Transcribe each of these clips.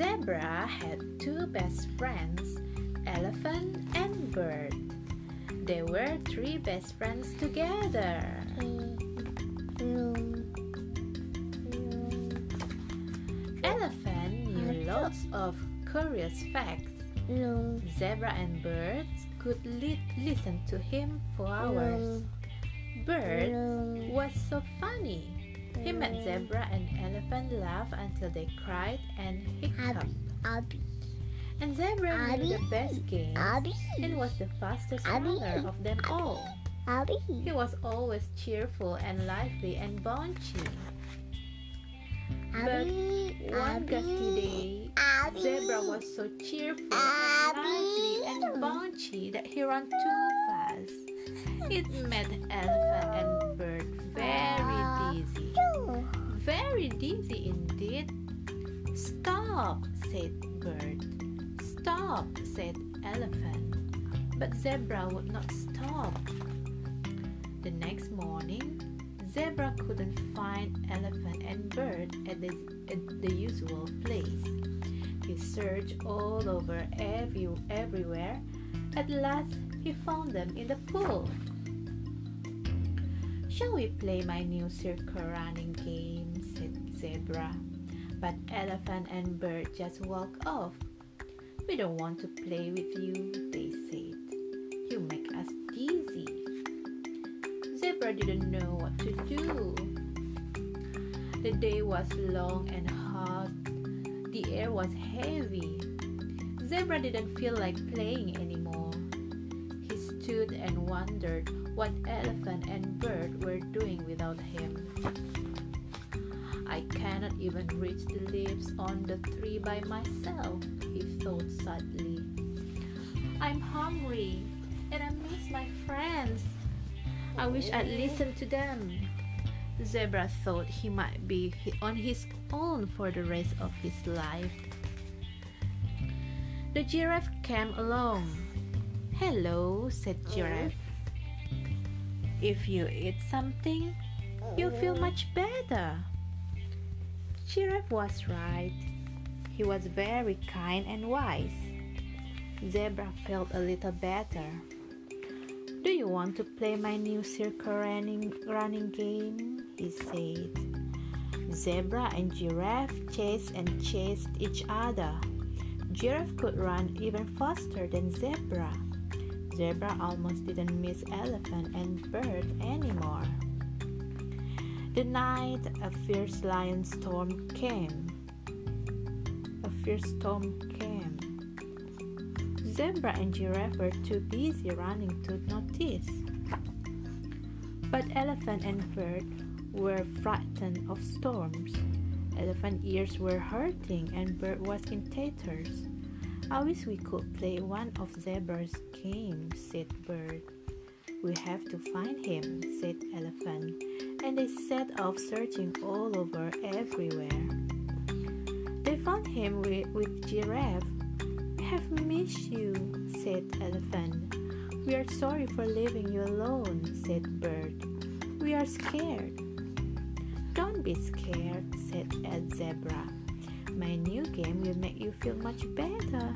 Zebra had two best friends, Elephant and Bird. They were three best friends together. Elephant knew lots of curious facts. Zebra and Bird could li- listen to him for hours. Bird was so funny. He made mm. Zebra and Elephant laugh until they cried and hiccuped. Abby. And Zebra knew the Abby. best game Abby. and was the fastest Abby. runner of them all. Abby. He was always cheerful and lively and. But Abby. one gusty day, Abby. Zebra was so cheerful and Abby. lively and bunchy that he ran too fast. It made Elephant and Very dizzy indeed. Stop, said Bird. Stop, said Elephant. But Zebra would not stop. The next morning, Zebra couldn't find Elephant and Bird at the, at the usual place. He searched all over every, everywhere. At last, he found them in the pool. Shall we play my new circle running game? Zebra. But Elephant and Bird just walked off. We don't want to play with you, they said. You make us dizzy. Zebra didn't know what to do. The day was long and hot. The air was heavy. Zebra didn't feel like playing anymore. He stood and wondered what Elephant and Bird were doing without him. I cannot even reach the leaves on the tree by myself, he thought sadly. I'm hungry and I miss my friends. I wish I'd listened to them. Zebra thought he might be on his own for the rest of his life. The giraffe came along. Hello, said Giraffe. If you eat something, you'll feel much better. Giraffe was right. He was very kind and wise. Zebra felt a little better. Do you want to play my new circle running, running game? He said. Zebra and Giraffe chased and chased each other. Giraffe could run even faster than Zebra. Zebra almost didn't miss Elephant and Bird anymore. The night a fierce lion storm came. A fierce storm came. Zebra and Giraffe were too busy running to notice. But Elephant and Bird were frightened of storms. Elephant ears were hurting and Bird was in tatters. I wish we could play one of Zebra's games, said Bird. We have to find him, said Elephant, and they set off searching all over everywhere. They found him with, with Giraffe. Have missed you, said Elephant. We are sorry for leaving you alone, said Bird. We are scared. Don't be scared, said Ed Zebra. My new game will make you feel much better.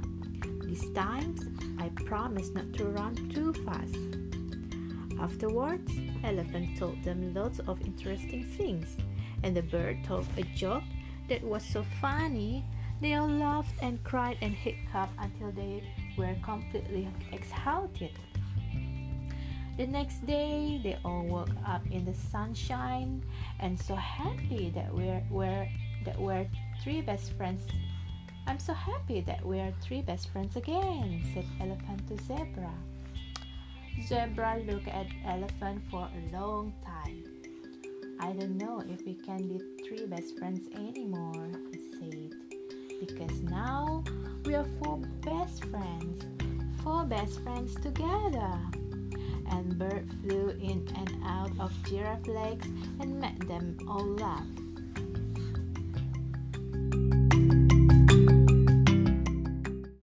This time, I promise not to run too fast. Afterwards, Elephant told them lots of interesting things, and the bird told a joke that was so funny they all laughed and cried and hiccuped until they were completely exhausted. The next day, they all woke up in the sunshine and so happy that we're, we're that we're three best friends. I'm so happy that we're three best friends again, said Elephant to Zebra. Zebra looked at Elephant for a long time. I don't know if we can be three best friends anymore, he said, because now we are four best friends, four best friends together. And bird flew in and out of giraffe legs and made them all laugh.